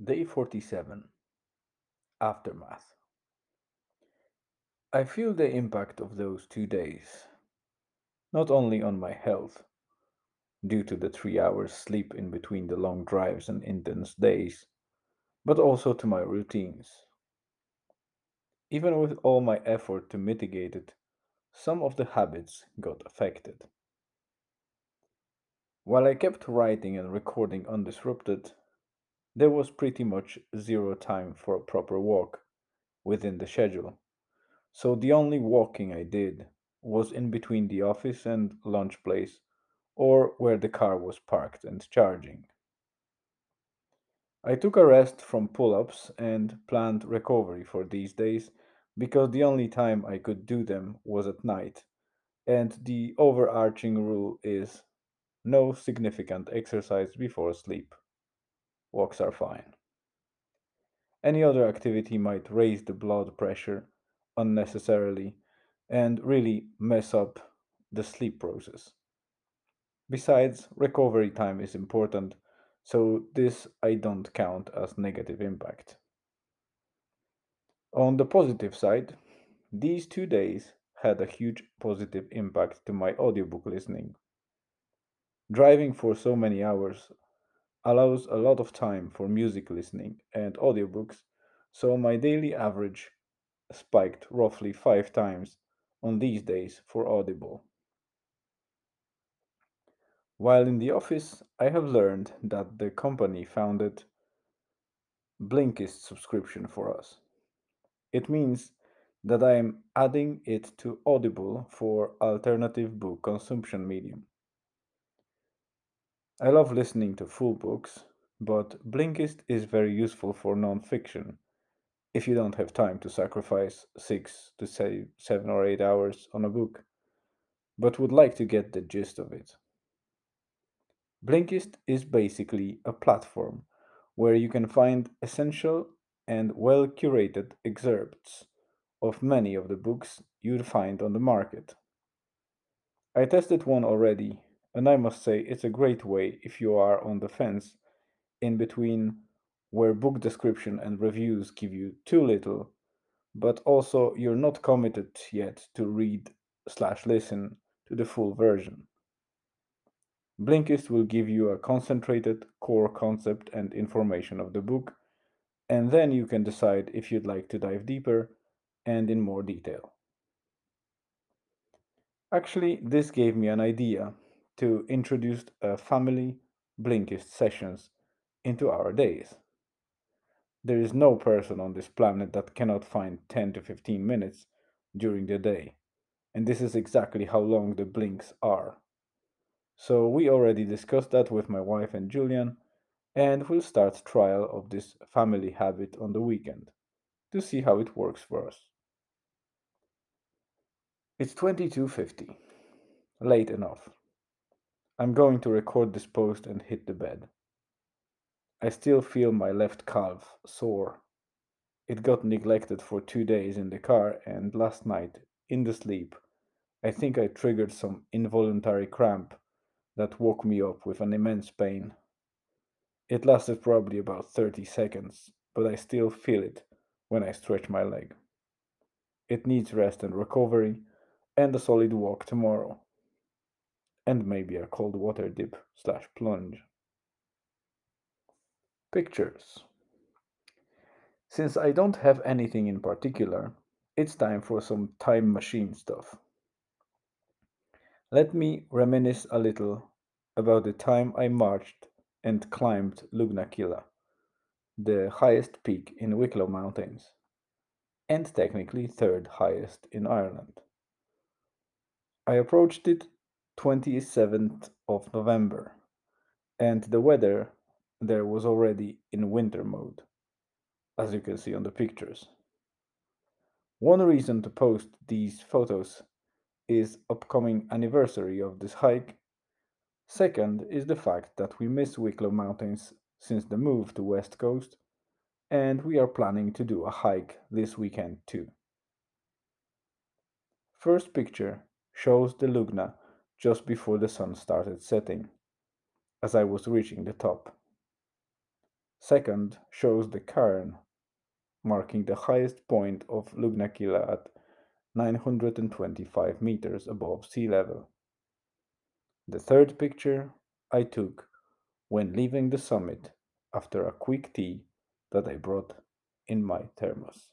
Day 47 Aftermath. I feel the impact of those two days, not only on my health, due to the three hours sleep in between the long drives and intense days, but also to my routines. Even with all my effort to mitigate it, some of the habits got affected. While I kept writing and recording undisrupted, there was pretty much zero time for a proper walk within the schedule. So the only walking I did was in between the office and lunch place or where the car was parked and charging. I took a rest from pull ups and planned recovery for these days because the only time I could do them was at night, and the overarching rule is no significant exercise before sleep. Walks are fine. Any other activity might raise the blood pressure unnecessarily and really mess up the sleep process. Besides, recovery time is important, so this I don't count as negative impact. On the positive side, these two days had a huge positive impact to my audiobook listening. Driving for so many hours allows a lot of time for music listening and audiobooks, so my daily average spiked roughly five times on these days for Audible. While in the office, I have learned that the company founded Blinkist subscription for us. It means that I am adding it to Audible for alternative book consumption medium. I love listening to full books, but Blinkist is very useful for non-fiction if you don't have time to sacrifice six to say seven or eight hours on a book, but would like to get the gist of it. Blinkist is basically a platform where you can find essential and well curated excerpts of many of the books you'd find on the market. I tested one already, and I must say it's a great way if you are on the fence in between where book description and reviews give you too little, but also you're not committed yet to read slash listen to the full version. Blinkist will give you a concentrated core concept and information of the book, and then you can decide if you'd like to dive deeper and in more detail. Actually, this gave me an idea to introduce a family Blinkist sessions into our days. There is no person on this planet that cannot find 10 to 15 minutes during the day, and this is exactly how long the blinks are. So we already discussed that with my wife and Julian, and we'll start trial of this family habit on the weekend to see how it works for us. It's 22:50. Late enough. I'm going to record this post and hit the bed. I still feel my left calf sore. It got neglected for 2 days in the car and last night in the sleep I think I triggered some involuntary cramp that woke me up with an immense pain. It lasted probably about 30 seconds, but I still feel it when I stretch my leg. It needs rest and recovery, and a solid walk tomorrow. And maybe a cold water dip slash plunge. Pictures. Since I don't have anything in particular, it's time for some time machine stuff. Let me reminisce a little about the time I marched and climbed Lugnaquilla, the highest peak in Wicklow Mountains, and technically third highest in Ireland. I approached it 27th of November, and the weather there was already in winter mode, as you can see on the pictures. One reason to post these photos is upcoming anniversary of this hike. Second is the fact that we miss Wicklow Mountains since the move to West Coast, and we are planning to do a hike this weekend too. First picture shows the Lugna just before the sun started setting, as I was reaching the top. Second shows the cairn, marking the highest point of Lugnaquilla at 925 meters above sea level. The third picture I took when leaving the summit after a quick tea that I brought in my thermos.